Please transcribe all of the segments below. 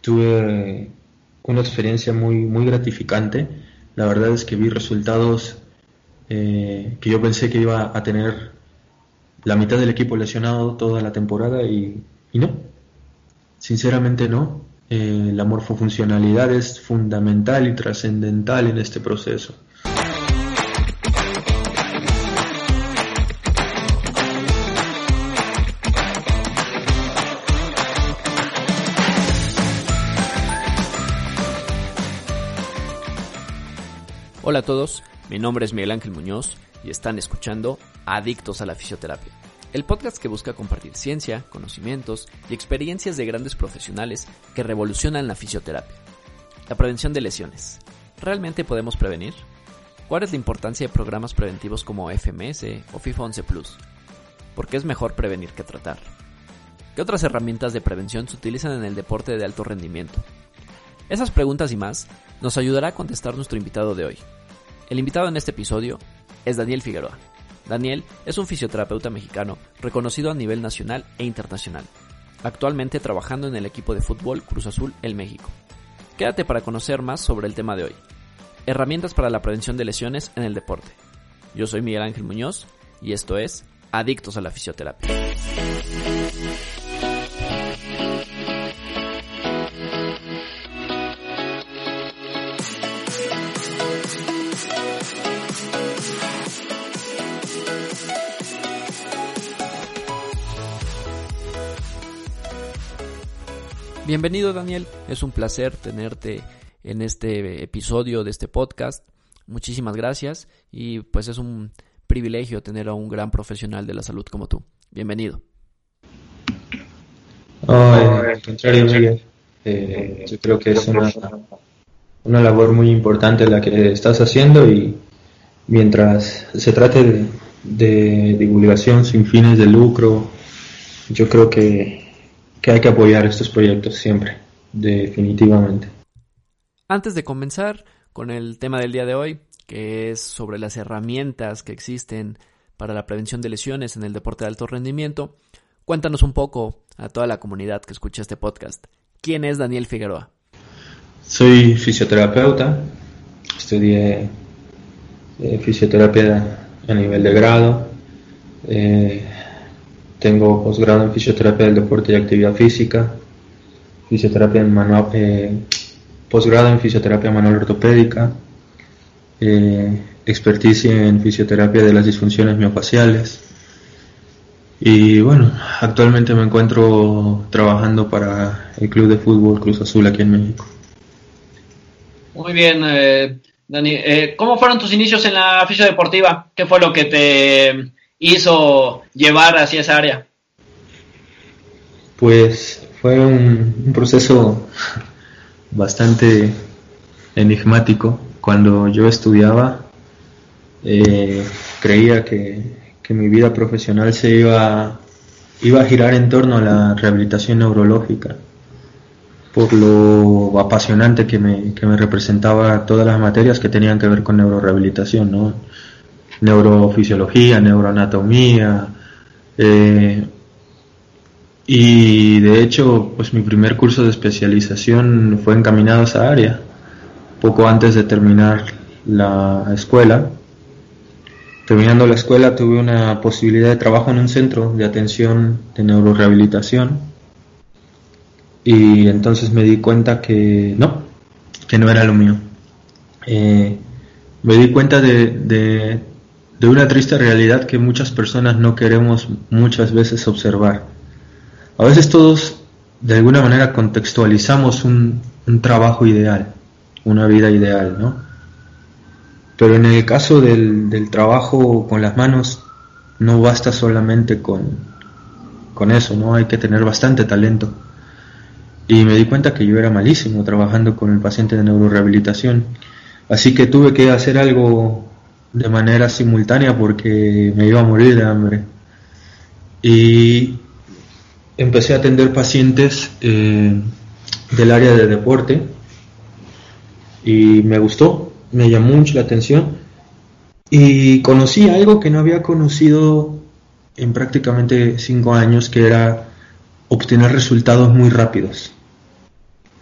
tuve una experiencia muy, muy gratificante. La verdad es que vi resultados eh, que yo pensé que iba a tener la mitad del equipo lesionado toda la temporada y, no. Sinceramente no. Eh, la morfofuncionalidad es fundamental y trascendental en este proceso. Hola a todos, mi nombre es Miguel Ángel Muñoz y están escuchando Adictos a la Fisioterapia, el podcast que busca compartir ciencia, conocimientos y experiencias de grandes profesionales que revolucionan la fisioterapia. La prevención de lesiones. ¿Realmente podemos prevenir? ¿Cuál es la importancia de programas preventivos como FMS o FIFA 11 Plus? ¿Por qué es mejor prevenir que tratar? ¿Qué otras herramientas de prevención se utilizan en el deporte de alto rendimiento? Esas preguntas y más nos ayudará a contestar nuestro invitado de hoy, el invitado en este episodio es Daniel Figueroa. Daniel es un fisioterapeuta mexicano reconocido a nivel nacional e internacional, actualmente trabajando en el equipo de fútbol Cruz Azul El México. Quédate para conocer más sobre el tema de hoy. Herramientas para la prevención de lesiones en el deporte. Yo soy Miguel Ángel Muñoz y esto es Adictos a la Fisioterapia. Bienvenido Daniel, es un placer tenerte en este episodio de este podcast. Muchísimas gracias y pues es un privilegio tener a un gran profesional de la salud como tú. Bienvenido. al contrario, Miguel. Eh, yo creo que es una, una labor muy importante la que estás haciendo y mientras se trate de, de divulgación sin fines de lucro, yo creo que que hay que apoyar estos proyectos siempre, definitivamente. Antes de comenzar con el tema del día de hoy, que es sobre las herramientas que existen para la prevención de lesiones en el deporte de alto rendimiento, cuéntanos un poco a toda la comunidad que escucha este podcast. ¿Quién es Daniel Figueroa? Soy fisioterapeuta, estudié eh, fisioterapia a nivel de grado, eh, tengo posgrado en fisioterapia del deporte y actividad física, fisioterapia en manual, eh, posgrado en fisioterapia manual ortopédica, eh, experticia en fisioterapia de las disfunciones miofaciales. Y bueno, actualmente me encuentro trabajando para el Club de Fútbol Cruz Azul aquí en México. Muy bien, eh, Dani. Eh, ¿Cómo fueron tus inicios en la fisiodeportiva? ¿Qué fue lo que te hizo llevar hacia esa área? Pues fue un, proceso bastante enigmático. Cuando yo estudiaba, eh, creía que, mi vida profesional se iba, iba a girar en torno a la rehabilitación neurológica, por lo apasionante que me, que me representaba todas las materias que tenían que ver con neurorehabilitación, ¿no? Neurofisiología, neuroanatomía. Eh, y de hecho, pues mi primer curso de especialización fue encaminado a esa área, poco antes de terminar la escuela. Terminando la escuela tuve una posibilidad de trabajo en un centro de atención de neurorehabilitación y entonces me di cuenta que no, que no era lo mío. Eh, me di cuenta de, de una triste realidad que muchas personas no queremos muchas veces observar. A veces todos de alguna manera contextualizamos un, trabajo ideal, una vida ideal, ¿no? Pero en el caso del, trabajo con las manos, no basta solamente con, con eso, ¿no? Hay que tener bastante talento. y me di cuenta que yo era malísimo trabajando con el paciente de neurorehabilitación. Así que tuve que hacer algo de manera simultánea porque me iba a morir de hambre. Y empecé a atender pacientes eh, del área de deporte y me gustó, me llamó mucho la atención y conocí algo que no había conocido en prácticamente cinco años, que era obtener resultados muy rápidos.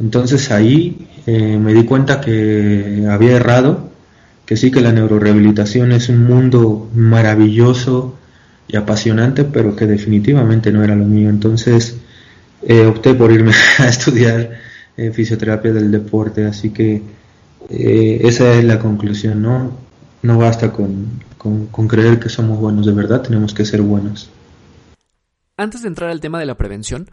Entonces ahí eh, me di cuenta que había errado, que sí que la neurorehabilitación es un mundo maravilloso y apasionante, pero que definitivamente no era lo mío. Entonces eh, opté por irme a estudiar eh, fisioterapia del deporte, así que esa es la conclusión, ¿no? No basta con, con creer que somos buenos de verdad, tenemos que ser buenos. Antes de entrar al tema de la prevención,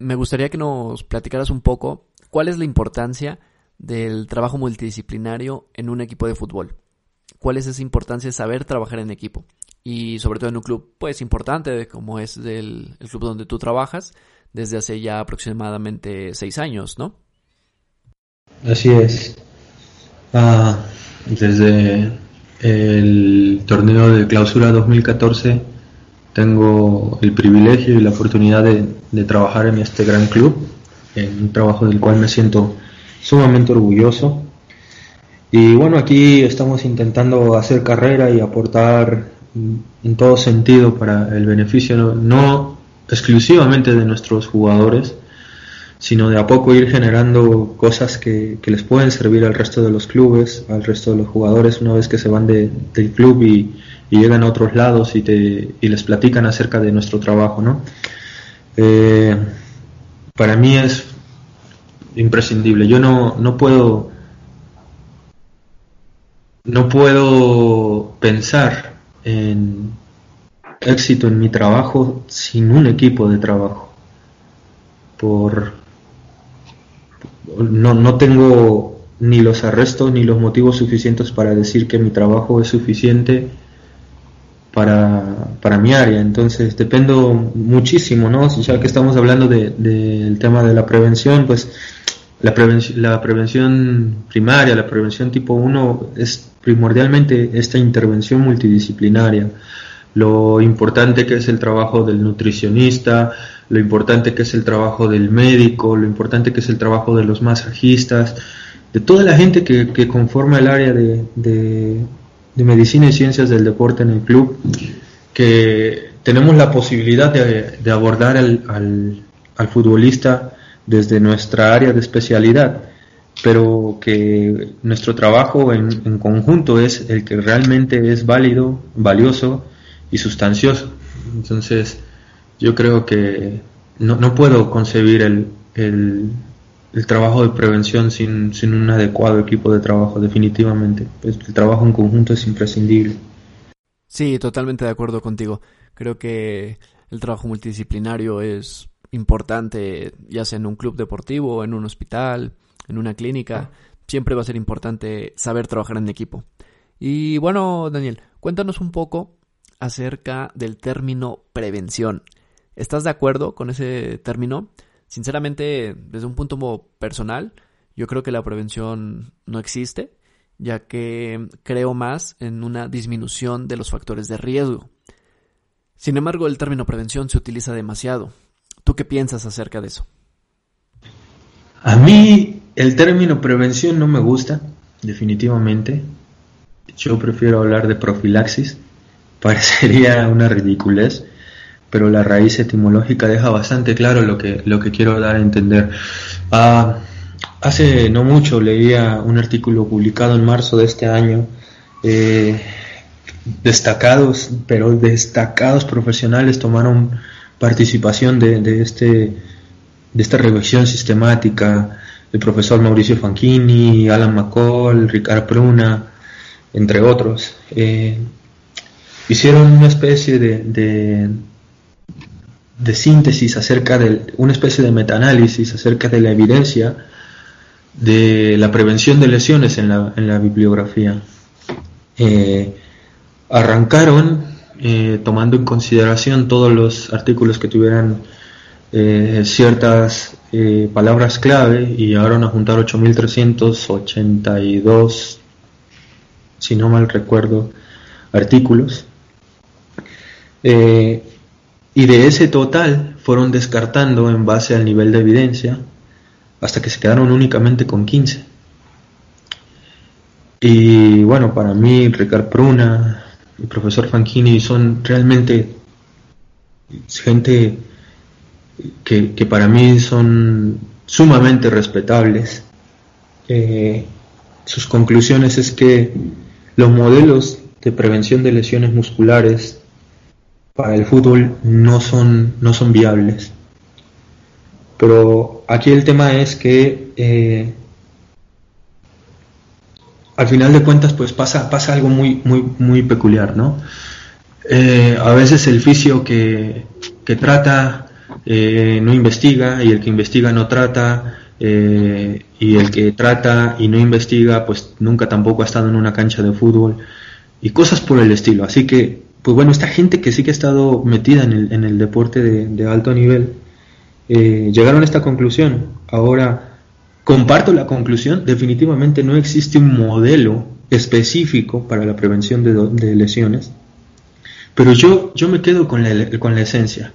me gustaría que nos platicaras un poco ¿Cuál es la importancia del trabajo multidisciplinario en un equipo de fútbol? ¿Cuál es esa importancia de saber trabajar en equipo? Y sobre todo en un club, pues importante, como es el, club donde tú trabajas, desde hace ya aproximadamente seis años, ¿no? Así es. Ah, desde el torneo de clausura 2014 tengo el privilegio y la oportunidad de trabajar en este gran club en un trabajo del cual me siento sumamente orgulloso. Y bueno, aquí estamos intentando hacer carrera y aportar en todo sentido para el beneficio no, exclusivamente de nuestros jugadores, sino de a poco ir generando cosas que, les pueden servir al resto de los clubes, al resto de los jugadores una vez que se van del club y, llegan a otros lados y, te, y les platican acerca de nuestro trabajo. ¿no? Eh, para mí es imprescindible. Yo no, no puedo no puedo pensar en éxito en mi trabajo sin un equipo de trabajo. Por no, no tengo ni los arrestos ni los motivos suficientes para decir que mi trabajo es suficiente para, mi área. Entonces dependo muchísimo, ¿no? Ya que estamos hablando del tema de la prevención, pues la, prevención, la prevención primaria, la prevención tipo 1 es primordialmente esta intervención multidisciplinaria. Lo importante que es el trabajo del nutricionista, lo importante que es el trabajo del médico, lo importante que es el trabajo de los masajistas, de toda la gente que, conforma el área de de Medicina y Ciencias del Deporte en el club, que tenemos la posibilidad de, abordar al, futbolista desde nuestra área de especialidad, pero que nuestro trabajo en, conjunto es el que realmente es válido, valioso y sustancioso. Entonces, yo creo que no, no puedo concebir el, el trabajo de prevención sin, un adecuado equipo de trabajo, definitivamente. El trabajo en conjunto es imprescindible. Sí, totalmente de acuerdo contigo. Creo que el trabajo multidisciplinario es importante, ya sea en un club deportivo, en un hospital, en una clínica. Siempre va a ser importante saber trabajar en equipo. Y bueno, Daniel, cuéntanos un poco acerca del término prevención. ¿Estás de acuerdo con ese término? Sinceramente, desde un punto personal, yo creo que la prevención no existe, ya que creo más en una disminución de los factores de riesgo. Sin embargo, el término prevención se utiliza demasiado. ¿Tú qué piensas acerca de eso? A mí el término prevención no me gusta, definitivamente. Yo prefiero hablar de profilaxis. Parecería una ridiculez pero la raíz etimológica deja bastante claro lo que, lo que quiero dar a entender. Ah, hace no mucho leía un artículo publicado en marzo de este año. Eh, destacados, pero destacados profesionales tomaron participación de, este, de esta revisión sistemática. El profesor Mauricio Fanchini, Alan McCall, Ricardo Pruna, entre otros. Eh, hicieron una especie de de síntesis acerca de una especie de metaanálisis acerca de la evidencia de la prevención de lesiones en la, en la bibliografía. Eh, arrancaron eh, tomando en consideración todos los artículos que tuvieran eh, ciertas palabras clave y llegaron a juntar 8.382, si no mal recuerdo, artículos. Y de ese total fueron descartando en base al nivel de evidencia hasta que se quedaron únicamente con 15. Y bueno, para mí, Ricard Pruna, el profesor Fanchini son realmente gente que, para mí son sumamente respetables. Eh, sus conclusiones es que los modelos de prevención de lesiones musculares para el fútbol no son, no son viables. Pero aquí el tema es que eh, al final de cuentas pues pasa, pasa algo muy, muy, muy peculiar, ¿no? Eh, a veces el fisio que, que trata eh, no investiga y el que investiga no trata y el que trata y no investiga pues nunca tampoco ha estado en una cancha de fútbol y cosas por el estilo. Así que, pues bueno, esta gente que sí que ha estado metida en el, deporte de, de alto nivel, llegaron a esta conclusión. Ahora, Comparto la conclusión, definitivamente no existe un modelo específico para la prevención de, lesiones, pero yo, yo me quedo con la, con la esencia.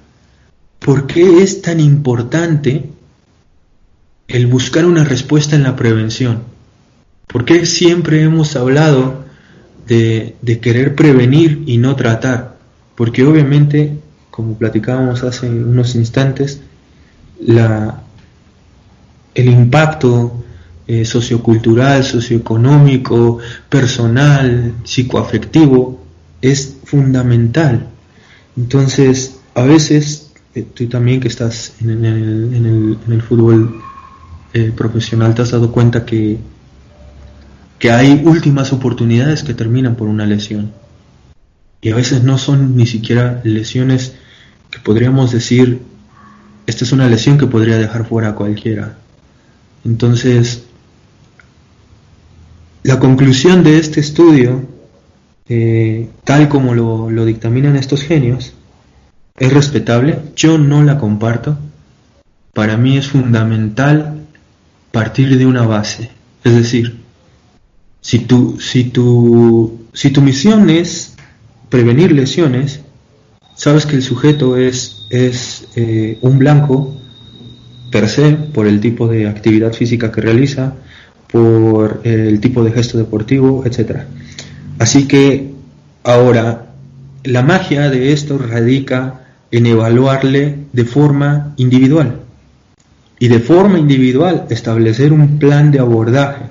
¿Por qué es tan importante el buscar una respuesta en la prevención? ¿Por qué siempre hemos hablado de, querer prevenir y no tratar? Porque obviamente, como platicábamos hace unos instantes, la, el impacto eh, sociocultural, socioeconómico, personal, psicoafectivo es fundamental. Entonces, a veces, eh, tú también que estás en, el, fútbol eh, profesional, te has dado cuenta que, que hay últimas oportunidades que terminan por una lesión. Y a veces no son ni siquiera lesiones que podríamos decir, esta es una lesión que podría dejar fuera a cualquiera. Entonces, la conclusión de este estudio, eh, tal como lo, lo dictaminan estos genios, es respetable, yo no la comparto. Para mí es fundamental partir de una base. Es decir, si tu, si tu, si tu misión es prevenir lesiones, sabes que el sujeto es, es eh, un blanco per se, por el tipo de actividad física que realiza, por el tipo de gesto deportivo, etc. Así que ahora la magia de esto radica en evaluarle de forma individual y de forma individual establecer un plan de abordaje.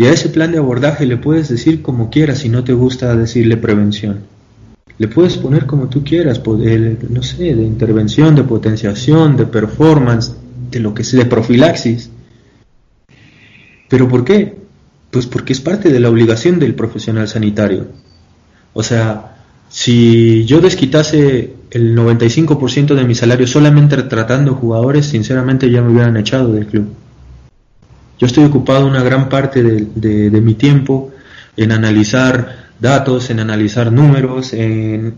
Y a ese plan de abordaje le puedes decir como quieras si no te gusta decirle prevención. Le puedes poner como tú quieras, no sé, de intervención, de potenciación, de performance, de lo que es de profilaxis. ¿Pero por qué? Pues porque es parte de la obligación del profesional sanitario. O sea, si yo desquitase el 95% de mi salario solamente tratando jugadores, sinceramente ya me hubieran echado del club. Yo estoy ocupado una gran parte de, mi tiempo en analizar datos, en analizar números, en,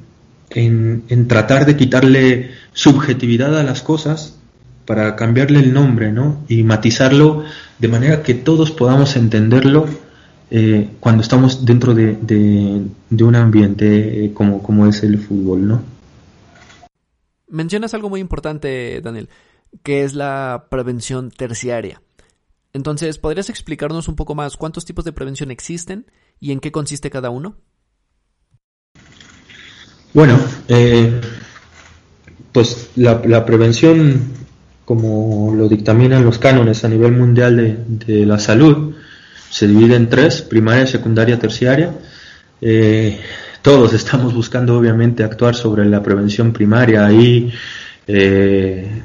tratar de quitarle subjetividad a las cosas para cambiarle el nombre, ¿no? Y matizarlo de manera que todos podamos entenderlo eh, cuando estamos dentro de, de, un ambiente eh, como, como es el fútbol, ¿no? Mencionas algo muy importante, Daniel, que es la prevención terciaria. Entonces, ¿podrías explicarnos un poco más cuántos tipos de prevención existen y en qué consiste cada uno? Bueno, eh, pues la, prevención como lo dictaminan los cánones a nivel mundial de, la salud, se divide en tres, primaria, secundaria, terciaria. Eh, todos estamos buscando obviamente actuar sobre la prevención primaria y eh,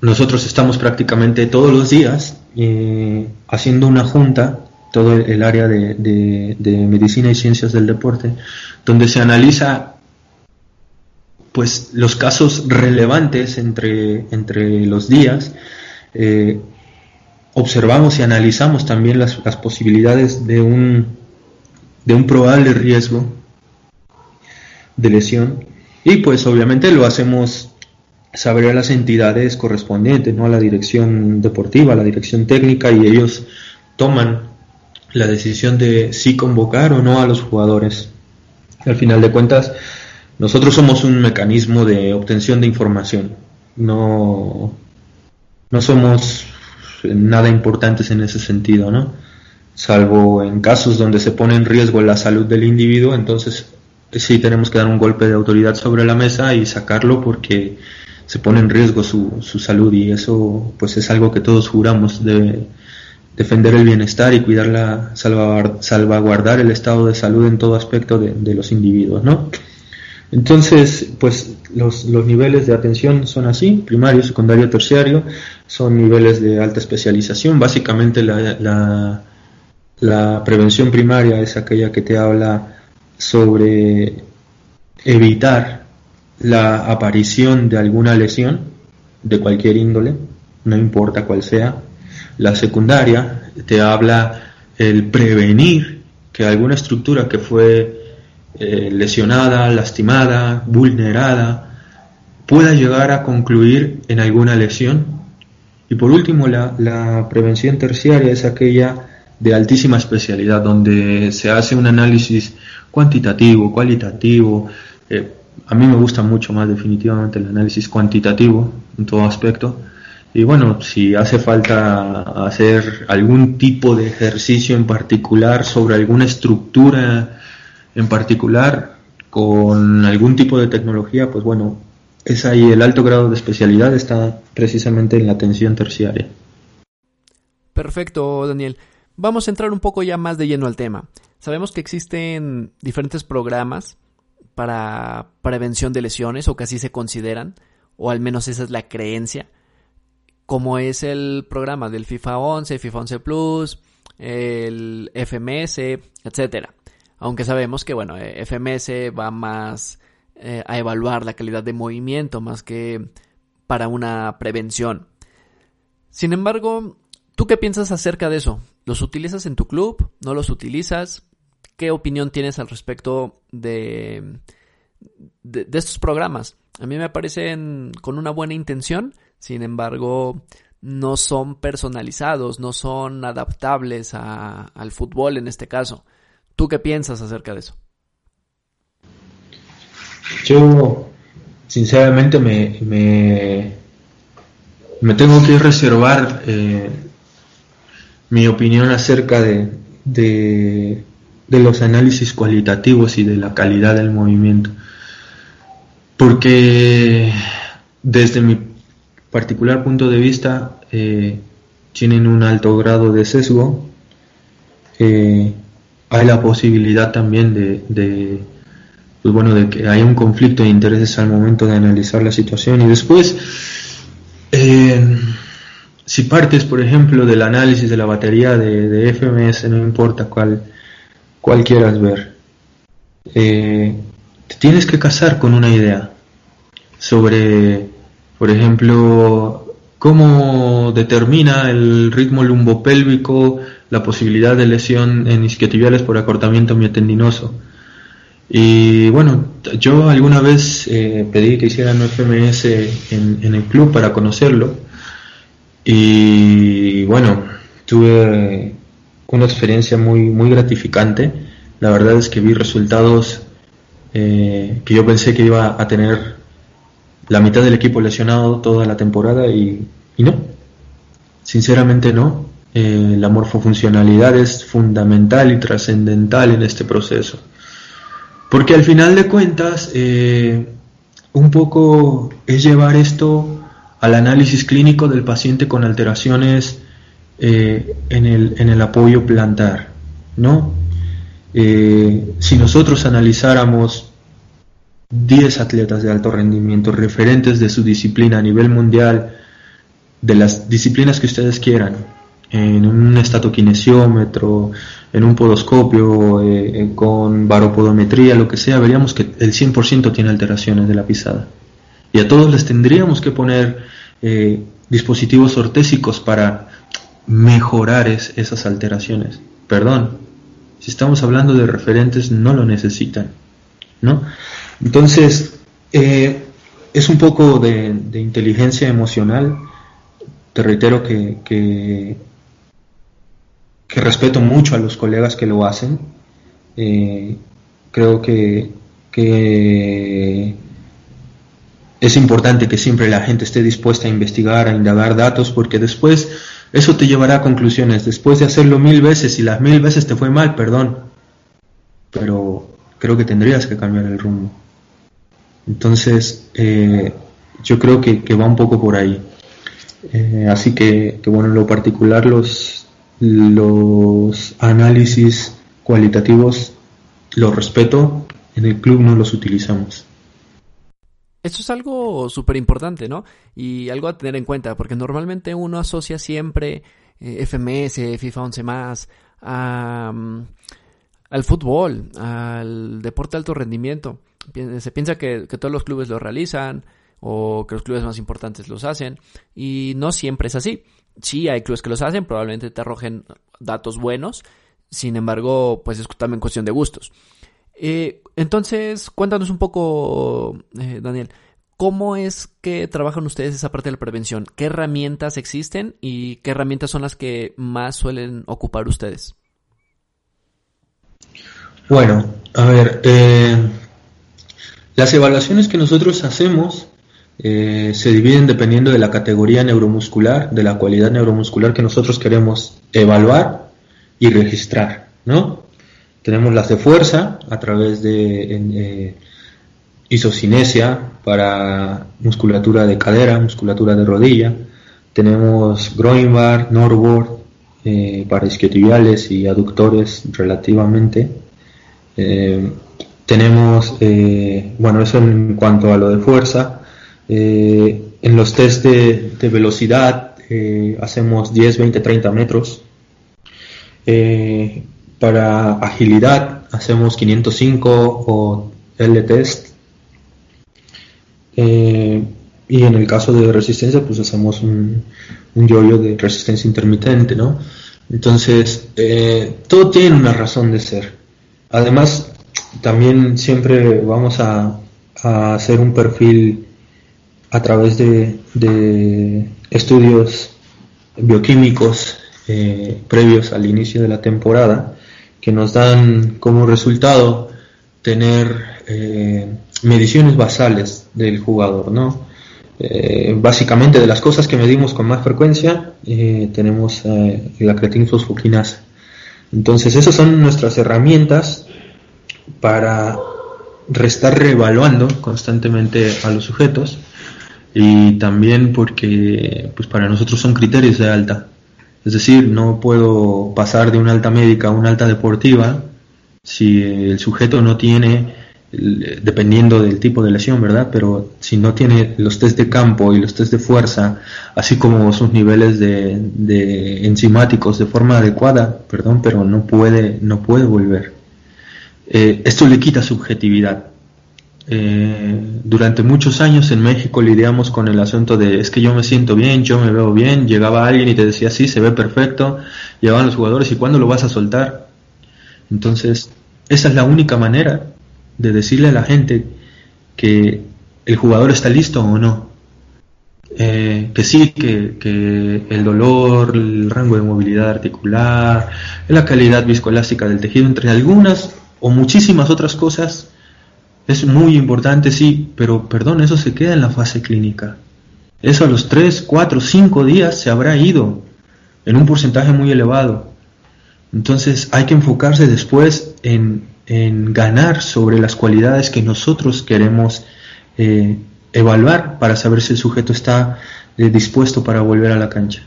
nosotros estamos prácticamente todos los días eh, haciendo una junta, todo el área de, medicina y ciencias del deporte, donde se analiza pues los casos relevantes entre, entre los días, eh, observamos y analizamos también las, posibilidades de un, de un probable riesgo de lesión y pues obviamente lo hacemos saber a las entidades correspondientes, ¿no? a la dirección deportiva, a la dirección técnica, y ellos toman la decisión de si convocar o no a los jugadores. Al final de cuentas, nosotros somos un mecanismo de obtención de información. No, no somos nada importantes en ese sentido, ¿no? Salvo en casos donde se pone en riesgo la salud del individuo, entonces sí tenemos que dar un golpe de autoridad sobre la mesa y sacarlo porque se pone en riesgo su, su salud y eso pues es algo que todos juramos de defender el bienestar y cuidar la salvaguardar el estado de salud en todo aspecto de, de los individuos, ¿no? Entonces, pues los, los, niveles de atención son así, primario, secundario, terciario, son niveles de alta especialización. Básicamente la, la, la prevención primaria es aquella que te habla sobre evitar la aparición de alguna lesión de cualquier índole, no importa cuál sea. La secundaria te habla el prevenir que alguna estructura que fue eh, lesionada, lastimada, vulnerada, pueda llegar a concluir en alguna lesión. Y por último, la, la prevención terciaria es aquella de altísima especialidad, donde se hace un análisis cuantitativo, cualitativo. Eh, a mí me gusta mucho más definitivamente el análisis cuantitativo en todo aspecto. Y bueno, si hace falta hacer algún tipo de ejercicio en particular sobre alguna estructura en particular con algún tipo de tecnología, pues bueno, es ahí el alto grado de especialidad está precisamente en la atención terciaria. Perfecto, Daniel. Vamos a entrar un poco ya más de lleno al tema. Sabemos que existen diferentes programas para prevención de lesiones, o que así se consideran, o al menos esa es la creencia, como es el programa del FIFA 11, FIFA 11 Plus, el FMS, etcétera aunque sabemos que, bueno, FMS va más eh, a evaluar la calidad de movimiento más que para una prevención. Sin embargo, ¿tú qué piensas acerca de eso? ¿Los utilizas en tu club? ¿No los utilizas? ¿Qué opinión tienes al respecto de, de, estos programas? A mí me parecen con una buena intención, sin embargo, no son personalizados, no son adaptables al fútbol en este caso. ¿Tú qué piensas acerca de eso? Yo, sinceramente, me, me, me tengo que reservar eh, mi opinión acerca de, de, los análisis cualitativos y de la calidad del movimiento. Porque desde mi particular punto de vista eh, tienen un alto grado de sesgo. Eh, hay la posibilidad también de, de, pues bueno, de que haya un conflicto de intereses al momento de analizar la situación y después, eh, si partes, por ejemplo, del análisis de la batería de, FMS, no importa cuál, cuál quieras ver, eh, te tienes que casar con una idea sobre, por ejemplo, cómo determina el ritmo lumbopélvico la posibilidad de lesión en isquiotibiales por acortamiento miotendinoso. Y bueno, yo alguna vez eh, pedí que hicieran un FMS en, el club para conocerlo. Y bueno, tuve una experiencia muy, muy gratificante. La verdad es que vi resultados eh, que yo pensé que iba a tener la mitad del equipo lesionado toda la temporada y, no. Sinceramente no. Eh, la morfofuncionalidad es fundamental y trascendental en este proceso. Porque al final de cuentas, eh, un poco es llevar esto al análisis clínico del paciente con alteraciones eh, en, el, en, el, apoyo plantar, ¿no? si nosotros analizáramos 10 atletas de alto rendimiento referentes de su disciplina a nivel mundial, de las disciplinas que ustedes quieran, en un estatoquinesiómetro, en un podoscopio, eh, con baropodometría, lo que sea, veríamos que el 100% tiene alteraciones de la pisada. Y a todos les tendríamos que poner eh, dispositivos ortésicos para mejorar esas alteraciones. Perdón, si estamos hablando de referentes, no lo necesitan. ¿no? Entonces, eh, es un poco de, inteligencia emocional. Te reitero que, que, respeto mucho a los colegas que lo hacen. Eh, creo que, que es importante que siempre la gente esté dispuesta a investigar, a indagar datos, porque después eso te llevará a conclusiones. Después de hacerlo mil veces y las mil veces te fue mal, perdón, pero creo que tendrías que cambiar el rumbo. Entonces, eh, yo creo que, va un poco por ahí. Eh, así que, bueno, en lo particular los, los análisis cualitativos los respeto, en el club no los utilizamos. Eso es algo súper importante, ¿no? Y algo a tener en cuenta, porque normalmente uno asocia siempre eh, FMS, FIFA 11 más, mm, al fútbol, al deporte de alto rendimiento. Se piensa que, todos los clubes lo realizan o que los clubes más importantes los hacen y no siempre es así. Sí hay clubes que los hacen, probablemente te arrojen datos buenos, sin embargo, pues es también cuestión de gustos. Eh, entonces, cuéntanos un poco, eh, Daniel, ¿cómo es que trabajan ustedes esa parte de la prevención? ¿Qué herramientas existen y qué herramientas son las que más suelen ocupar ustedes? Bueno, a ver, eh, las evaluaciones que nosotros hacemos se dividen dependiendo de la categoría neuromuscular, de la cualidad neuromuscular que nosotros queremos evaluar y registrar, ¿no? Tenemos las de fuerza a través de eh, isocinesia para musculatura de cadera, musculatura de rodilla. Tenemos groin bar, norboard eh, para isquiotibiales y aductores relativamente. Eh, tenemos, eh, bueno, eso en cuanto a lo de fuerza. en los test de velocidad hacemos 10, 20, 30 metros. Para agilidad hacemos 505 o L-test. Eh, y en el caso de resistencia, pues hacemos un, un yoyo de resistencia intermitente, ¿no? Entonces, eh, todo tiene una razón de ser. Además, también siempre vamos a, hacer un perfil a través de, estudios bioquímicos eh, previos al inicio de la temporada que nos dan como resultado tener eh, mediciones basales del jugador, ¿no? Eh, básicamente de las cosas que medimos con más frecuencia eh, tenemos la creatinfosfoquinasa. Entonces esas son nuestras herramientas para restar reevaluando constantemente a los sujetos y también porque pues para nosotros son criterios de alta. Es decir, no puedo pasar de una alta médica a una alta deportiva si el sujeto no tiene, dependiendo del tipo de lesión, ¿verdad? Pero si no tiene los test de campo y los test de fuerza, así como sus niveles de, enzimáticos de forma adecuada, perdón, pero no puede, no puede volver. Eh, esto le quita subjetividad. Eh, durante muchos años en México lidiamos con el asunto de es que yo me siento bien, yo me veo bien, llegaba alguien y te decía sí, se ve perfecto, llegaban los jugadores y ¿cuándo lo vas a soltar? Entonces, esa es la única manera de decirle a la gente que el jugador está listo o no. Eh, que sí, que, que, el dolor, el rango de movilidad articular, la calidad viscoelástica del tejido, entre algunas o muchísimas otras cosas, es muy importante, sí, pero perdón, eso se queda en la fase clínica. Eso a los 3, 4, 5 días se habrá ido en un porcentaje muy elevado. Entonces hay que enfocarse después en, ganar sobre las cualidades que nosotros queremos eh, evaluar para saber si el sujeto está eh, dispuesto para volver a la cancha.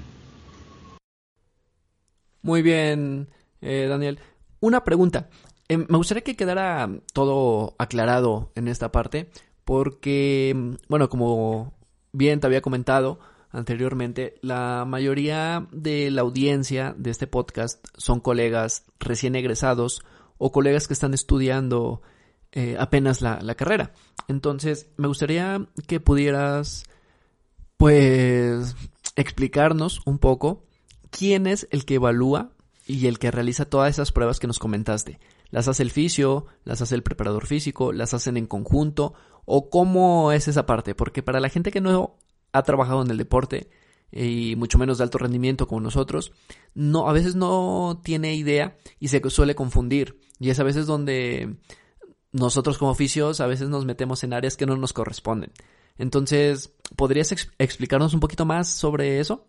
Muy bien, eh, Daniel. Una pregunta. Em, me gustaría que quedara todo aclarado en esta parte, porque, bueno, como bien te había comentado anteriormente, la mayoría de la audiencia de este podcast son colegas recién egresados o colegas que están estudiando eh, apenas la, la carrera. Entonces, me gustaría que pudieras, pues, explicarnos un poco quién es el que evalúa y el que realiza todas esas pruebas que nos comentaste ¿Las hace el fisio? ¿Las hace el preparador físico? ¿Las hacen en conjunto? ¿O cómo es esa parte? Porque para la gente que no ha trabajado en el deporte, y mucho menos de alto rendimiento como nosotros, no, a veces no tiene idea y se suele confundir. Y es a veces donde nosotros como oficios a veces nos metemos en áreas que no nos corresponden. Entonces, ¿podrías explicarnos un poquito más sobre eso?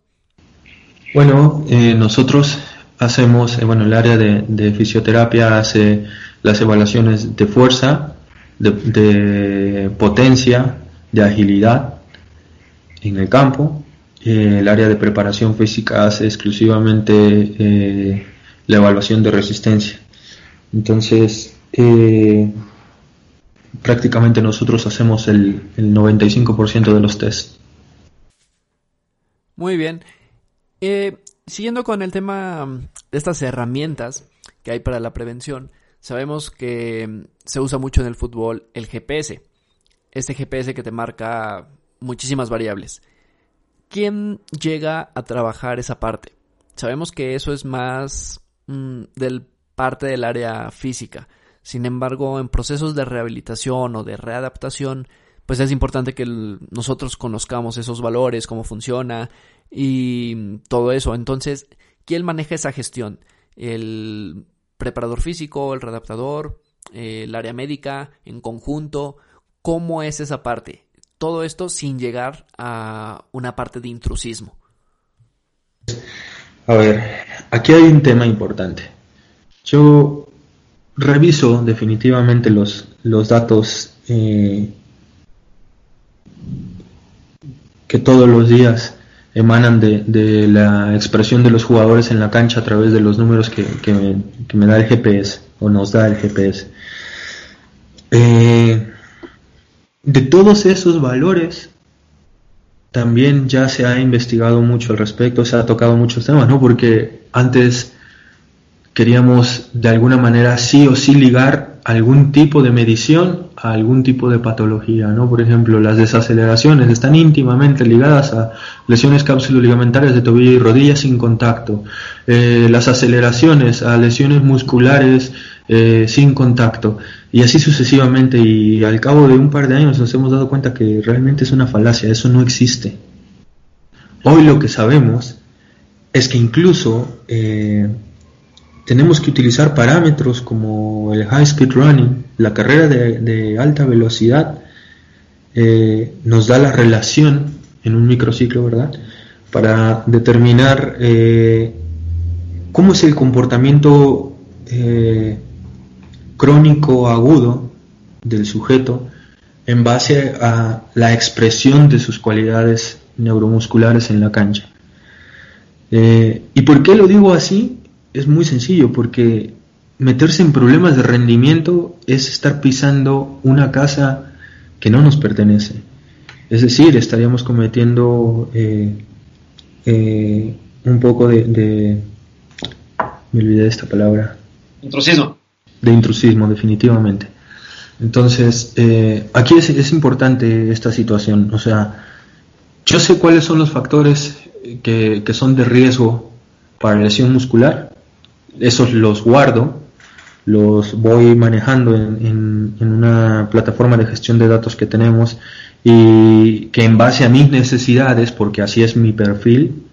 Bueno, eh, nosotros hacemos, eh, bueno, el área de, fisioterapia hace las evaluaciones de fuerza, de potencia, de agilidad en el campo eh, el área de preparación física hace exclusivamente eh, la evaluación de resistencia. Entonces, eh, prácticamente nosotros hacemos el, el 95% de los tests. Muy bien. Siguiendo con el tema de estas herramientas que hay para la prevención, sabemos que se usa mucho en el fútbol el GPS. Este GPS que te marca muchísimas variables. ¿quién llega a trabajar esa parte? Sabemos que eso es más mm, del parte del área física. Sin embargo, en procesos de rehabilitación o de readaptación, pues es importante que nosotros conozcamos esos valores, cómo funciona y todo eso. Entonces, ¿quién maneja esa gestión? ¿El preparador físico, el readaptador, el área médica, en conjunto? ¿Cómo es esa parte? Todo esto sin llegar a una parte de intrusismo. A ver, aquí hay un tema importante. Yo reviso definitivamente los, los datos eh, que todos los días emanan de, la expresión de los jugadores en la cancha a través de los números que, me, da el GPS o nos da el GPS. Eh, de todos esos valores, también ya se ha investigado mucho al respecto, se ha tocado muchos temas, ¿no? Porque antes queríamos de alguna manera sí o sí ligar algún tipo de medición a algún tipo de patología, ¿no? Por ejemplo, las desaceleraciones están íntimamente ligadas a lesiones cápsulo-ligamentarias de tobillo y rodilla sin contacto. Eh, las aceleraciones a lesiones musculares eh, sin contacto y así sucesivamente y al cabo de un par de años nos hemos dado cuenta que realmente es una falacia, eso no existe. Hoy lo que sabemos es que incluso eh, tenemos que utilizar parámetros como el high speed running, la carrera de, alta velocidad, eh, nos da la relación en un microciclo, ¿verdad? Para determinar cómo es el comportamiento crónico agudo del sujeto en base a la expresión de sus cualidades neuromusculares en la cancha. Eh, ¿Y por qué lo digo así? Es muy sencillo, porque meterse en problemas de rendimiento es estar pisando una casa que no nos pertenece. Es decir, estaríamos cometiendo eh, eh, un poco de, de, Me olvidé de esta palabra. Intrusismo de intrusismo, definitivamente. Entonces, eh, aquí es, importante esta situación. O sea, yo sé cuáles son los factores que, son de riesgo para lesión muscular. Esos los guardo, los voy manejando en, en, una plataforma de gestión de datos que tenemos y que en base a mis necesidades, porque así es mi perfil,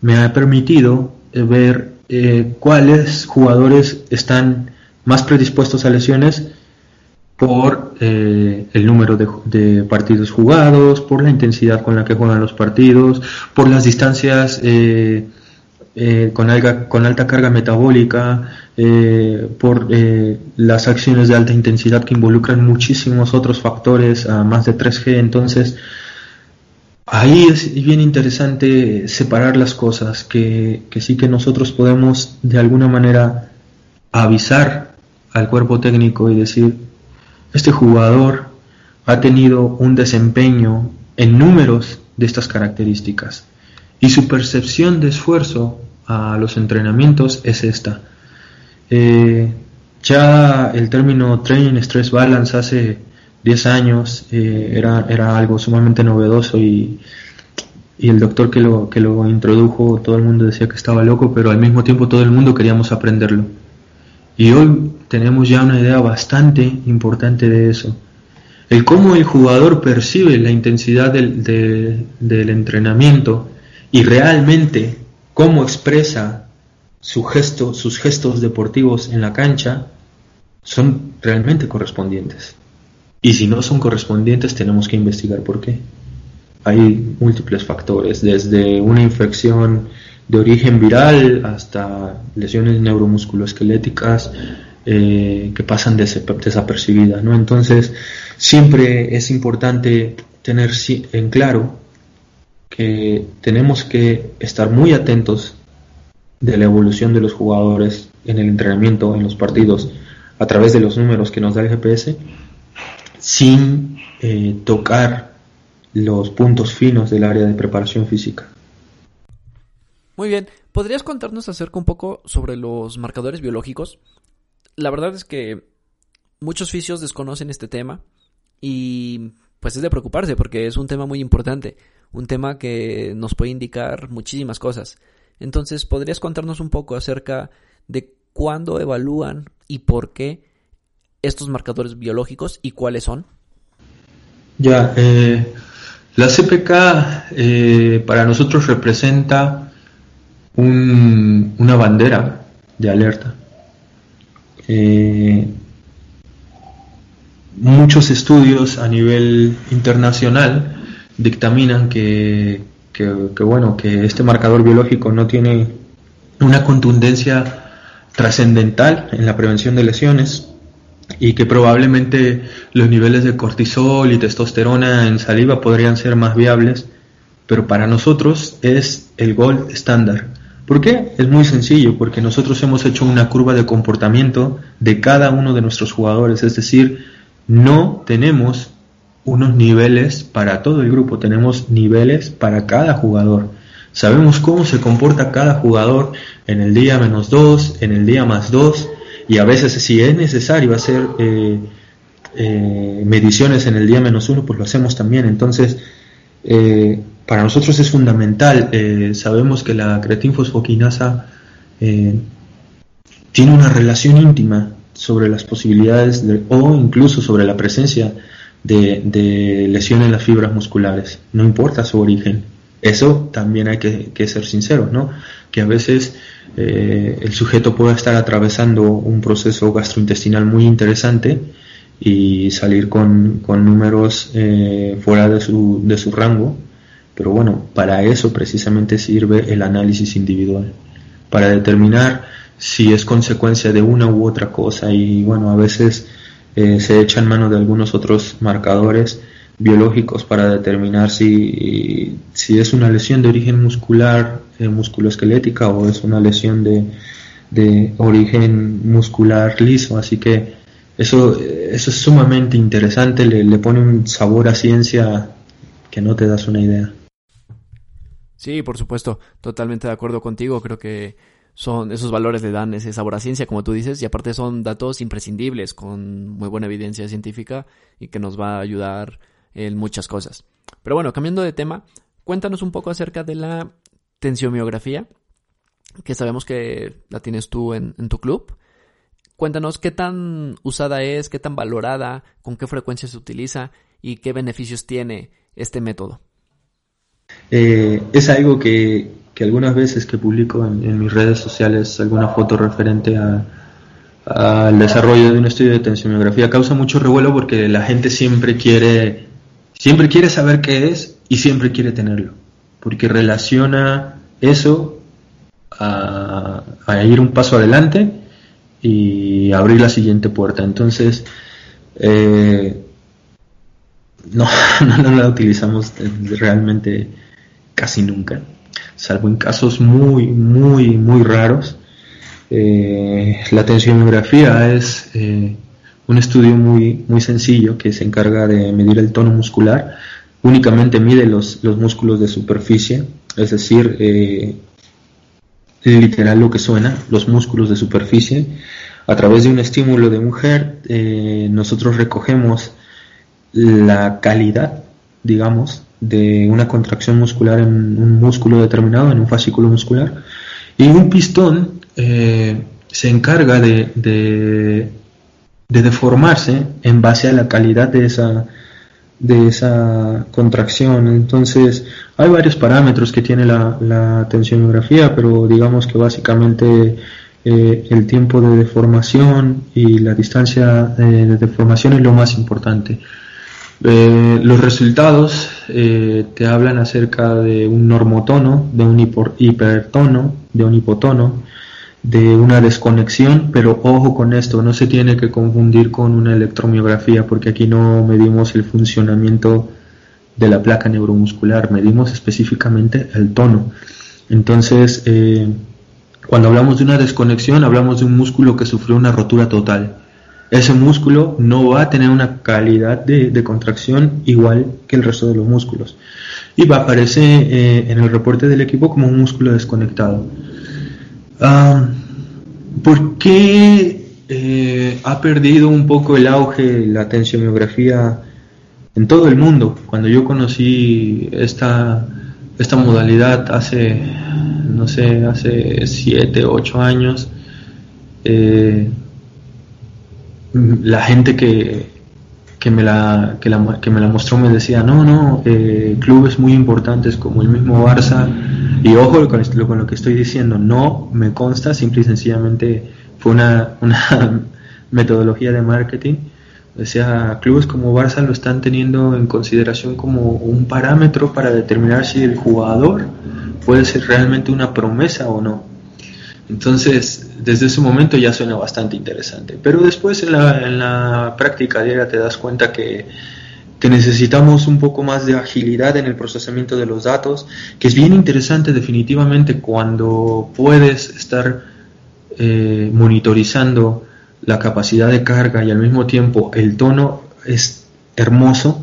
me ha permitido ver eh, cuáles jugadores están más predispuestos a lesiones por eh, el número de, partidos jugados, por la intensidad con la que juegan los partidos, por las distancias eh, eh, con, con, alta carga metabólica, por las acciones de alta intensidad que involucran muchísimos otros factores, a más de 3G. Entonces, ahí es bien interesante separar las cosas, que, que sí que nosotros podemos de alguna manera avisar al cuerpo técnico y decir, este jugador ha tenido un desempeño en números de estas características y su percepción de esfuerzo a los entrenamientos es esta. Eh, ya el término Training Stress Balance hace 10 años eh, era, era algo sumamente novedoso y, y el doctor que lo, que lo introdujo, todo el mundo decía que estaba loco, pero al mismo tiempo todo el mundo queríamos aprenderlo. Y hoy tenemos ya una idea bastante importante de eso. El cómo el jugador percibe la intensidad del, del entrenamiento y realmente cómo expresa su gesto, sus gestos deportivos en la cancha son realmente correspondientes. Y si no son correspondientes tenemos que investigar por qué. Hay múltiples factores, desde una infección de origen viral hasta lesiones neuromusculoesqueléticas eh, que pasan desapercibidas. ¿no? Entonces, siempre es importante tener en claro que tenemos que estar muy atentos de la evolución de los jugadores en el entrenamiento, en los partidos, a través de los números que nos da el GPS, sin eh, tocar los puntos finos del área de preparación física. Muy bien, ¿podrías contarnos acerca un poco sobre los marcadores biológicos? La verdad es que muchos fisios desconocen este tema y pues es de preocuparse porque es un tema muy importante, un tema que nos puede indicar muchísimas cosas. Entonces, ¿podrías contarnos un poco acerca de cuándo evalúan y por qué estos marcadores biológicos y cuáles son? Ya, eh, la CPK eh, para nosotros representa una bandera de alerta. Eh, muchos estudios a nivel internacional dictaminan que, que, bueno que este marcador biológico no tiene una contundencia trascendental en la prevención de lesiones y que probablemente los niveles de cortisol y testosterona en saliva podrían ser más viables, pero para nosotros es el gold estándar. ¿Por qué? Es muy sencillo, porque nosotros hemos hecho una curva de comportamiento de cada uno de nuestros jugadores, es decir, no tenemos unos niveles para todo el grupo, tenemos niveles para cada jugador. Sabemos cómo se comporta cada jugador en el día menos 2, en el día más 2, y a veces si es necesario hacer eh, eh, mediciones en el día menos 1, pues lo hacemos también. Entonces, eh, para nosotros es fundamental. sabemos que la creatinfosfoquinasa tiene una relación íntima sobre las posibilidades o incluso sobre la presencia de, de, lesión en las fibras musculares, no importa su origen. Eso también hay que, ser sinceros, ¿no? Que a veces eh, el sujeto puede estar atravesando un proceso gastrointestinal muy interesante y salir con, números eh, fuera de su, de su rango, pero bueno, para eso precisamente sirve el análisis individual, para determinar si es consecuencia de una u otra cosa y bueno, a veces eh, se echa en mano de algunos otros marcadores biológicos para determinar si, si es una lesión de origen muscular, eh, musculoesquelética o es una lesión de, de origen muscular liso. Así que eso, eso es sumamente interesante, le, le pone un sabor a ciencia que no te das una idea. Sí, por supuesto, totalmente de acuerdo contigo. Creo que son esos valores le dan ese sabor a ciencia, como tú dices, y aparte son datos imprescindibles con muy buena evidencia científica y que nos va a ayudar en muchas cosas. Pero bueno, cambiando de tema, cuéntanos un poco acerca de la tensiomiografía, que sabemos que la tienes tú en, tu club. Cuéntanos qué tan usada es, qué tan valorada, con qué frecuencia se utiliza y qué beneficios tiene este método. Eh, es algo que que algunas veces que publico en, mis redes sociales alguna foto referente al desarrollo de un estudio de tensiomografía causa mucho revuelo porque la gente siempre quiere siempre quiere saber qué es y siempre quiere tenerlo porque relaciona eso a, ir un paso adelante y abrir la siguiente puerta. Entonces eh, no, no la utilizamos realmente casi nunca salvo en casos muy, muy, muy raros. Eh, la tensionografía es eh, un estudio muy, muy sencillo que se encarga de medir el tono muscular. Únicamente mide los, los músculos de superficie, es decir, eh, literal lo que suena, los músculos de superficie. A través de un estímulo de mujer, nosotros recogemos la calidad, digamos, de una contracción muscular en un músculo determinado, en un fascículo muscular, y un pistón eh, se encarga de, de, deformarse en base a la calidad de esa, de esa contracción. Entonces, hay varios parámetros que tiene la, la tensionografía, pero digamos que básicamente eh, el tiempo de deformación y la distancia eh, de deformación es lo más importante. Eh, los resultados te hablan acerca de un normotono, de un hipertono, de un hipotono, de una desconexión, pero ojo con esto, no se tiene que confundir con una electromiografía porque aquí no medimos el funcionamiento de la placa neuromuscular, medimos específicamente el tono. Entonces, eh, cuando hablamos de una desconexión, hablamos de un músculo que sufrió una rotura total. Ese músculo no va a tener una calidad de, contracción igual que el resto de los músculos. Y va a aparecer eh, en el reporte del equipo como un músculo desconectado. Ah, ¿Por qué eh, ha perdido un poco el auge la tensiomiografía en todo el mundo? Cuando yo conocí esta, esta modalidad hace, no sé, hace 7, 8 años, eh, la gente que, que me la, que, me la mostró me decía, no, no, eh, clubes muy importantes como el mismo Barça, y ojo con, con lo que estoy diciendo, no me consta, simple y sencillamente fue una, una metodología de marketing, sea, clubes como Barça lo están teniendo en consideración como un parámetro para determinar si el jugador puede ser realmente una promesa o no. Entonces, desde ese momento ya suena bastante interesante. Pero después en la, en la práctica diaria te das cuenta que, que, necesitamos un poco más de agilidad en el procesamiento de los datos, que es bien interesante definitivamente cuando puedes estar eh, monitorizando la capacidad de carga y al mismo tiempo el tono es hermoso.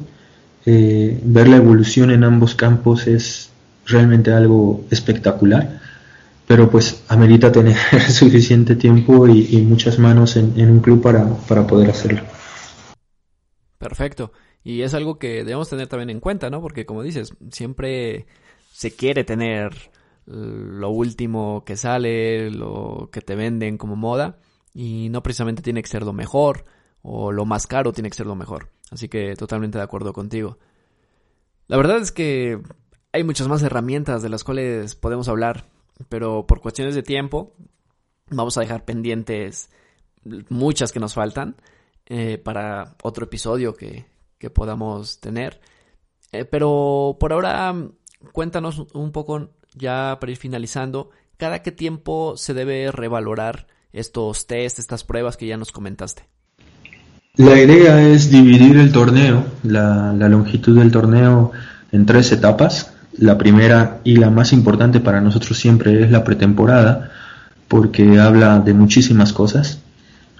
Eh, ver la evolución en ambos campos es realmente algo espectacular pero pues amerita tener suficiente tiempo y, muchas manos en, un club para, para, poder hacerlo. Perfecto. Y es algo que debemos tener también en cuenta, ¿no? Porque como dices, siempre se quiere tener lo último que sale, lo que te venden como moda, y no precisamente tiene que ser lo mejor, o lo más caro tiene que ser lo mejor. Así que totalmente de acuerdo contigo. La verdad es que hay muchas más herramientas de las cuales podemos hablar pero por cuestiones de tiempo vamos a dejar pendientes muchas que nos faltan eh, para otro episodio que, podamos tener. Eh, pero por ahora cuéntanos un poco ya para ir finalizando, ¿cada qué tiempo se debe revalorar estos test, estas pruebas que ya nos comentaste? La idea es dividir el torneo, la longitud del torneo en tres etapas. La primera y la más importante para nosotros siempre es la pretemporada, porque habla de muchísimas cosas.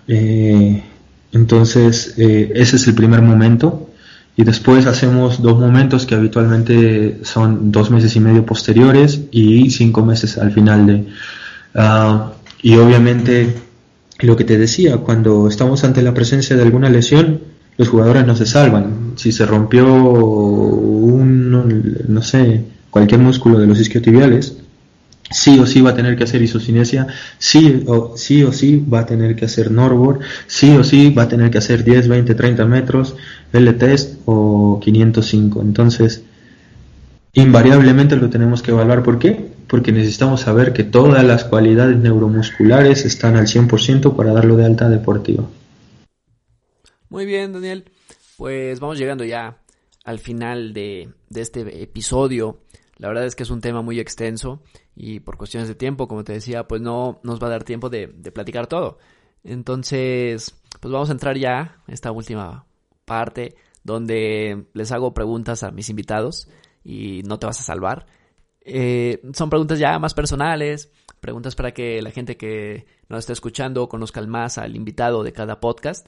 Eh, entonces, eh, ese es el primer momento. Y después hacemos dos momentos que habitualmente son dos meses y medio posteriores y cinco meses al final de... Ah, y obviamente, lo que te decía, cuando estamos ante la presencia de alguna lesión, los jugadores no se salvan. Si se rompió un, no sé, cualquier músculo de los isquiotibiales, sí o sí va a tener que hacer isocinesia, sí o, sí o sí va a tener que hacer Norbord, sí o sí va a tener que hacer 10, 20, 30 metros, L-test o 505. Entonces, invariablemente lo tenemos que evaluar. ¿Por qué? Porque necesitamos saber que todas las cualidades neuromusculares están al 100% para darlo de alta deportiva. Muy bien, Daniel. Pues vamos llegando ya al final de, este episodio. La verdad es que es un tema muy extenso y por cuestiones de tiempo, como te decía, pues no nos va a dar tiempo de, platicar todo. Entonces, pues vamos a entrar ya a esta última parte donde les hago preguntas a mis invitados y no te vas a salvar. Eh, son preguntas ya más personales, preguntas para que la gente que nos esté escuchando conozca más al invitado de cada podcast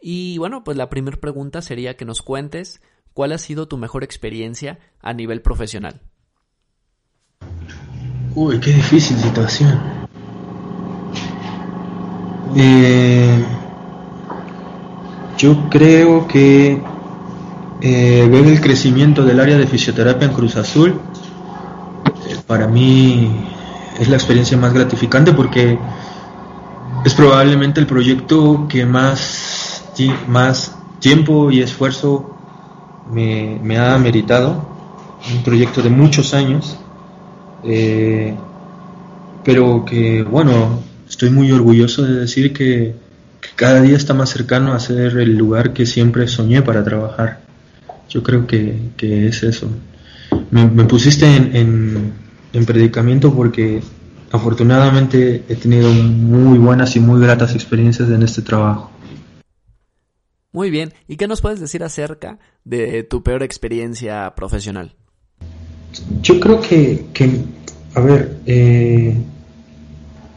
y bueno, pues la primera pregunta sería que nos cuentes cuál ha sido tu mejor experiencia a nivel profesional. Uy, qué difícil situación. Eh, yo creo que eh, ver el crecimiento del área de fisioterapia en Cruz Azul eh, para mí es la experiencia más gratificante porque es probablemente el proyecto que más, más tiempo y esfuerzo me, ha meritado. Un proyecto de muchos años, eh, pero que, bueno, estoy muy orgulloso de decir que, cada día está más cercano a ser el lugar que siempre soñé para trabajar. Yo creo que, es eso. Me, pusiste en, en predicamento porque afortunadamente he tenido muy buenas y muy gratas experiencias en este trabajo. Muy bien, ¿y qué nos puedes decir acerca de tu peor experiencia profesional? Yo creo que, a ver, eh,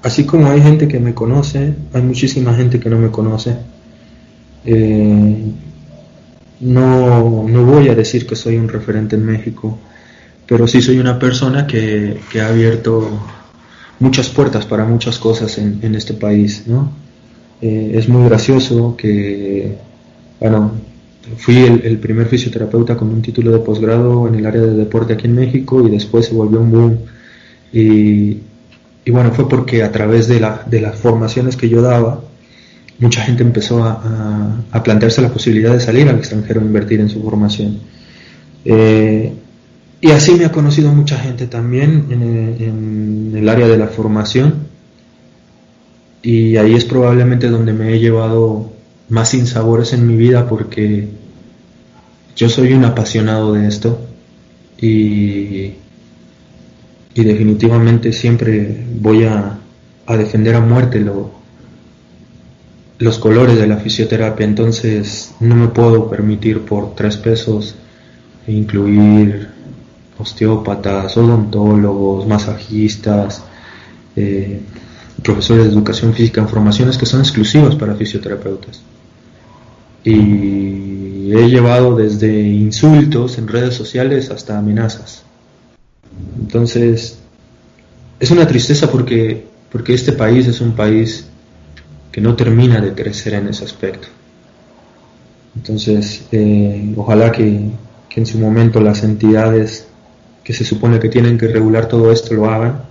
así como hay gente que me conoce, hay muchísima gente que no me conoce. Eh, no, no voy a decir que soy un referente en México, pero sí soy una persona que, que ha abierto muchas puertas para muchas cosas en, este país, ¿no? Eh, es muy gracioso que, bueno, fui el, primer fisioterapeuta con un título de posgrado en el área de deporte aquí en México y después se volvió un boom. Y, bueno, fue porque a través de, la, de, las formaciones que yo daba, mucha gente empezó a, a, plantearse la posibilidad de salir al extranjero a invertir en su formación. Eh, y así me ha conocido mucha gente también en, el área de la formación. Y ahí es probablemente donde me he llevado más sinsabores en mi vida porque yo soy un apasionado de esto y, y definitivamente siempre voy a, a defender a muerte lo, los colores de la fisioterapia. Entonces no me puedo permitir por tres pesos incluir osteópatas, odontólogos, masajistas, eh, profesores de educación física en formaciones que son exclusivas para fisioterapeutas. Y he llevado desde insultos en redes sociales hasta amenazas. Entonces, es una tristeza porque, porque este país es un país que no termina de crecer en ese aspecto. Entonces, eh, ojalá que, que en su momento las entidades que se supone que tienen que regular todo esto lo hagan,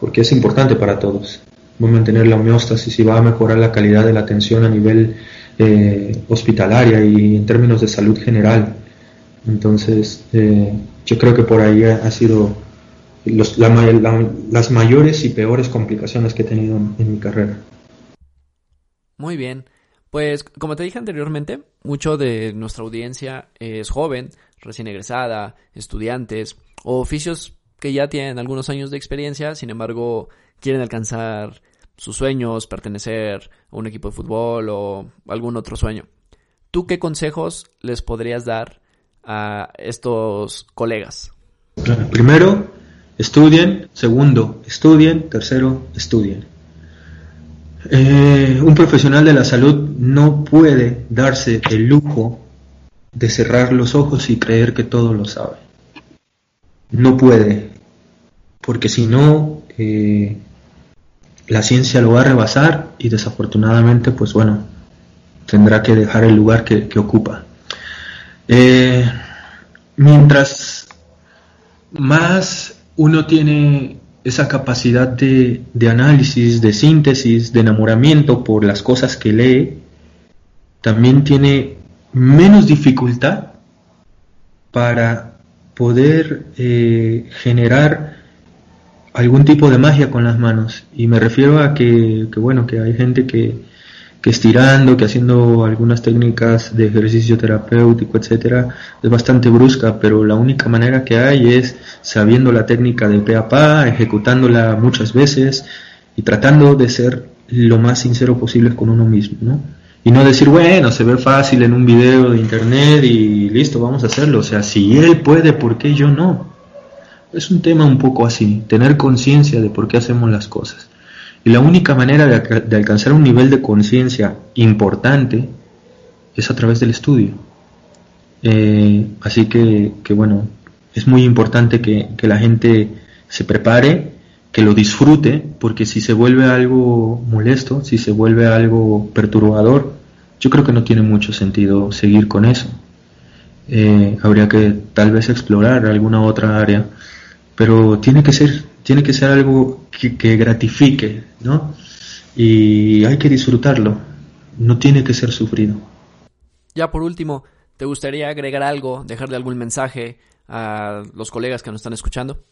porque es importante para todos. Va a mantener la homeostasis y va a mejorar la calidad de la atención a nivel eh, hospitalaria y en términos de salud general. Entonces, eh, yo creo que por ahí ha, sido las mayores y peores complicaciones que he tenido en mi carrera. Muy bien. Pues como te dije anteriormente, mucho de nuestra audiencia es joven, recién egresada, estudiantes o oficios que ya tienen algunos años de experiencia, sin embargo quieren alcanzar sus sueños, pertenecer a un equipo de fútbol o algún otro sueño. ¿Tú qué consejos les podrías dar a estos colegas? Primero, estudien. Segundo, estudien. Tercero, estudien. Eh, un profesional de la salud no puede darse el lujo de cerrar los ojos y creer que todo lo sabe. No puede, porque si no, eh, la ciencia lo va a rebasar y desafortunadamente, pues bueno, tendrá que dejar el lugar que, ocupa. Eh, mientras más uno tiene esa capacidad de, análisis, de síntesis, de enamoramiento por las cosas que lee, también tiene menos dificultad para poder eh, generar algún tipo de magia con las manos. Y me refiero a que, que bueno, que hay gente que, que estirando, que haciendo algunas técnicas de ejercicio terapéutico, etcétera, es bastante brusca, pero la única manera que hay es sabiendo la técnica de pe a pa, ejecutándola muchas veces y tratando de ser lo más sincero posible con uno mismo, ¿no? Y no decir, bueno, se ve fácil en un video de internet y listo, vamos a hacerlo. O sea, si él puede, ¿por qué yo no? Es un tema un poco así, tener conciencia de por qué hacemos las cosas. Y la única manera de, alcanzar un nivel de conciencia importante es a través del estudio. Eh, así que, bueno, es muy importante que, la gente se prepare, que lo disfrute, porque si se vuelve algo molesto, si se vuelve algo perturbador, yo creo que no tiene mucho sentido seguir con eso. Eh, habría que tal vez explorar alguna otra área, pero tiene que ser tiene que ser algo que, gratifique, ¿no? y hay que disfrutarlo, no tiene que ser sufrido. Ya por último, ¿te gustaría agregar algo, dejarle algún mensaje a los colegas que nos están escuchando?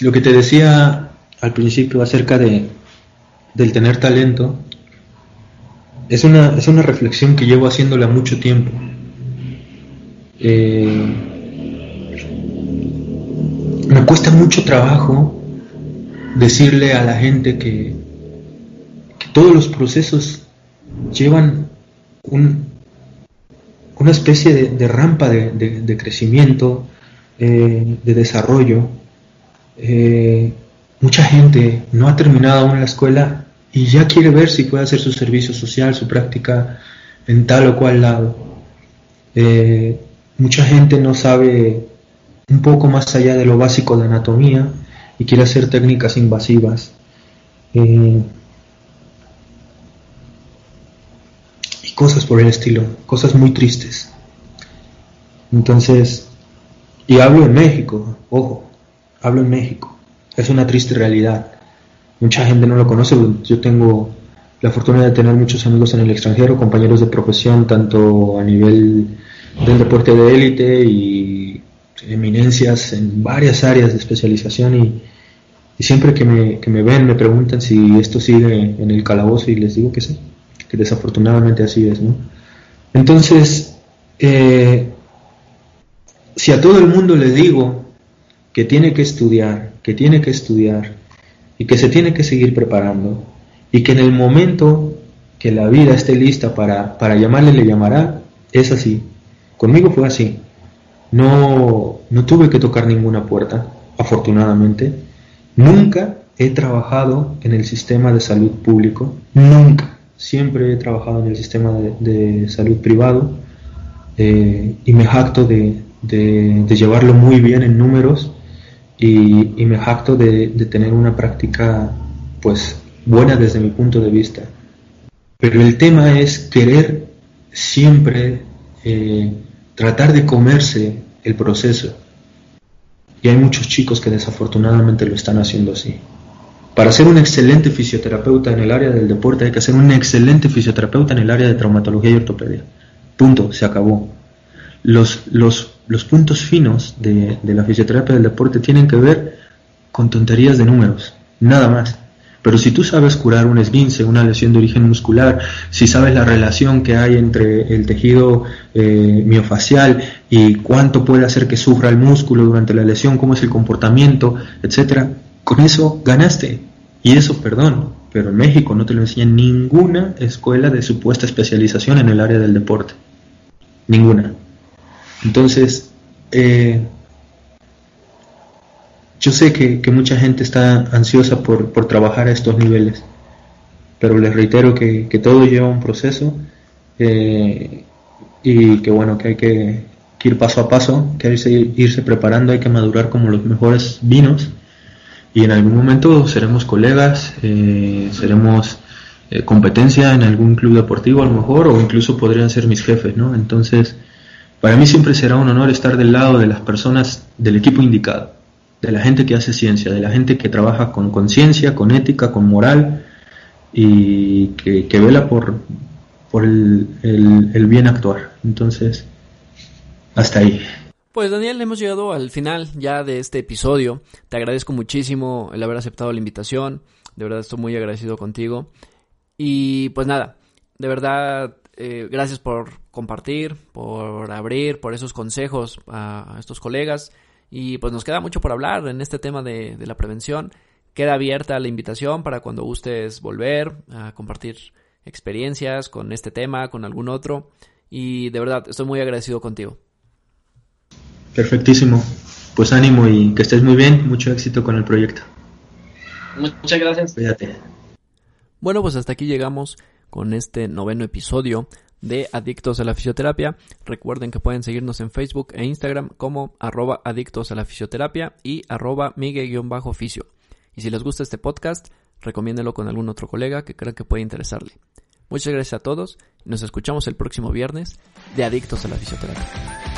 Lo que te decía al principio acerca de, del tener talento, es una, es una reflexión que llevo haciéndola mucho tiempo. Eh, cuesta mucho trabajo decirle a la gente que, todos los procesos llevan una especie de, rampa de, crecimiento, eh, de desarrollo. Eh, mucha gente no ha terminado aún la escuela y ya quiere ver si puede hacer su servicio social, su práctica en tal o cual lado. Eh, mucha gente no sabe un poco más allá de lo básico de anatomía y quiere hacer técnicas invasivas. Eh, y cosas por el estilo, cosas muy tristes. Entonces, y hablo en México, ojo, hablo en México. Es una triste realidad mucha gente no lo conoce. Yo tengo la fortuna de tener muchos amigos en el extranjero, compañeros de profesión, tanto a nivel del deporte de élite y eminencias en varias áreas de especialización y, siempre que me, que me, ven me preguntan si esto sigue en el calabozo y les digo que sí, que desafortunadamente así es, ¿no? Entonces, eh, si a todo el mundo le digo que tiene que estudiar, que tiene que estudiar, y que se tiene que seguir preparando y que en el momento que la vida esté lista para, para llamarle, le llamará, es así. Conmigo fue así. No, no tuve que tocar ninguna puerta, afortunadamente. Nunca he trabajado en el sistema de salud público, nunca. Siempre he trabajado en el sistema de, salud privado eh, y me jacto de, de, de llevarlo muy bien en números y, me jacto de, tener una práctica pues buena desde mi punto de vista. Pero el tema es querer siempre eh, tratar de comerse el proceso. Y hay muchos chicos que desafortunadamente lo están haciendo así. Para ser un excelente fisioterapeuta en el área del deporte hay que ser un excelente fisioterapeuta en el área de traumatología y ortopedia. Punto, se acabó. Los, los los puntos finos de, la fisioterapia del deporte tienen que ver con tonterías de números, nada más. Pero si tú sabes curar un esguince, una lesión de origen muscular, si sabes la relación que hay entre el tejido eh, miofacial y cuánto puede hacer que sufra el músculo durante la lesión, cómo es el comportamiento, etcétera, con eso ganaste. Y eso, perdón, pero en México no te lo enseña ninguna escuela de supuesta especialización en el área del deporte. Ninguna. Entonces, eh, yo sé que, mucha gente está ansiosa por, trabajar a estos niveles, pero les reitero que, todo lleva un proceso eh, y que bueno, que hay que, ir paso a paso, que hay que irse, preparando, hay que madurar como los mejores vinos y en algún momento seremos colegas, eh, seremos competencia en algún club deportivo a lo mejor o incluso podrían ser mis jefes, ¿no? Entonces, para mí siempre será un honor estar del lado de las personas del equipo indicado, de la gente que hace ciencia, de la gente que trabaja con conciencia, con ética, con moral y que, vela por, por el, el bien actuar. Entonces, hasta ahí. Pues Daniel, hemos llegado al final ya de este episodio. Te agradezco muchísimo el haber aceptado la invitación. De verdad estoy muy agradecido contigo. Y pues nada, de verdad eh, gracias por compartir, por abrir, por esos consejos a, estos colegas. Y pues nos queda mucho por hablar en este tema de, la prevención. Queda abierta la invitación para cuando gustes volver a compartir experiencias con este tema, con algún otro. Y de verdad, estoy muy agradecido contigo. Perfectísimo. Pues ánimo y que estés muy bien. Mucho éxito con el proyecto. Muchas gracias. Cuídate. Bueno, pues hasta aquí llegamos con este noveno episodio de Adictos a la Fisioterapia. Recuerden que pueden seguirnos en Facebook e Instagram como arroba adictos y arroba. Y si les gusta este podcast, recomiéndenlo con algún otro colega que crean que puede interesarle. Muchas gracias a todos nos escuchamos el próximo viernes de Adictos a la Fisioterapia.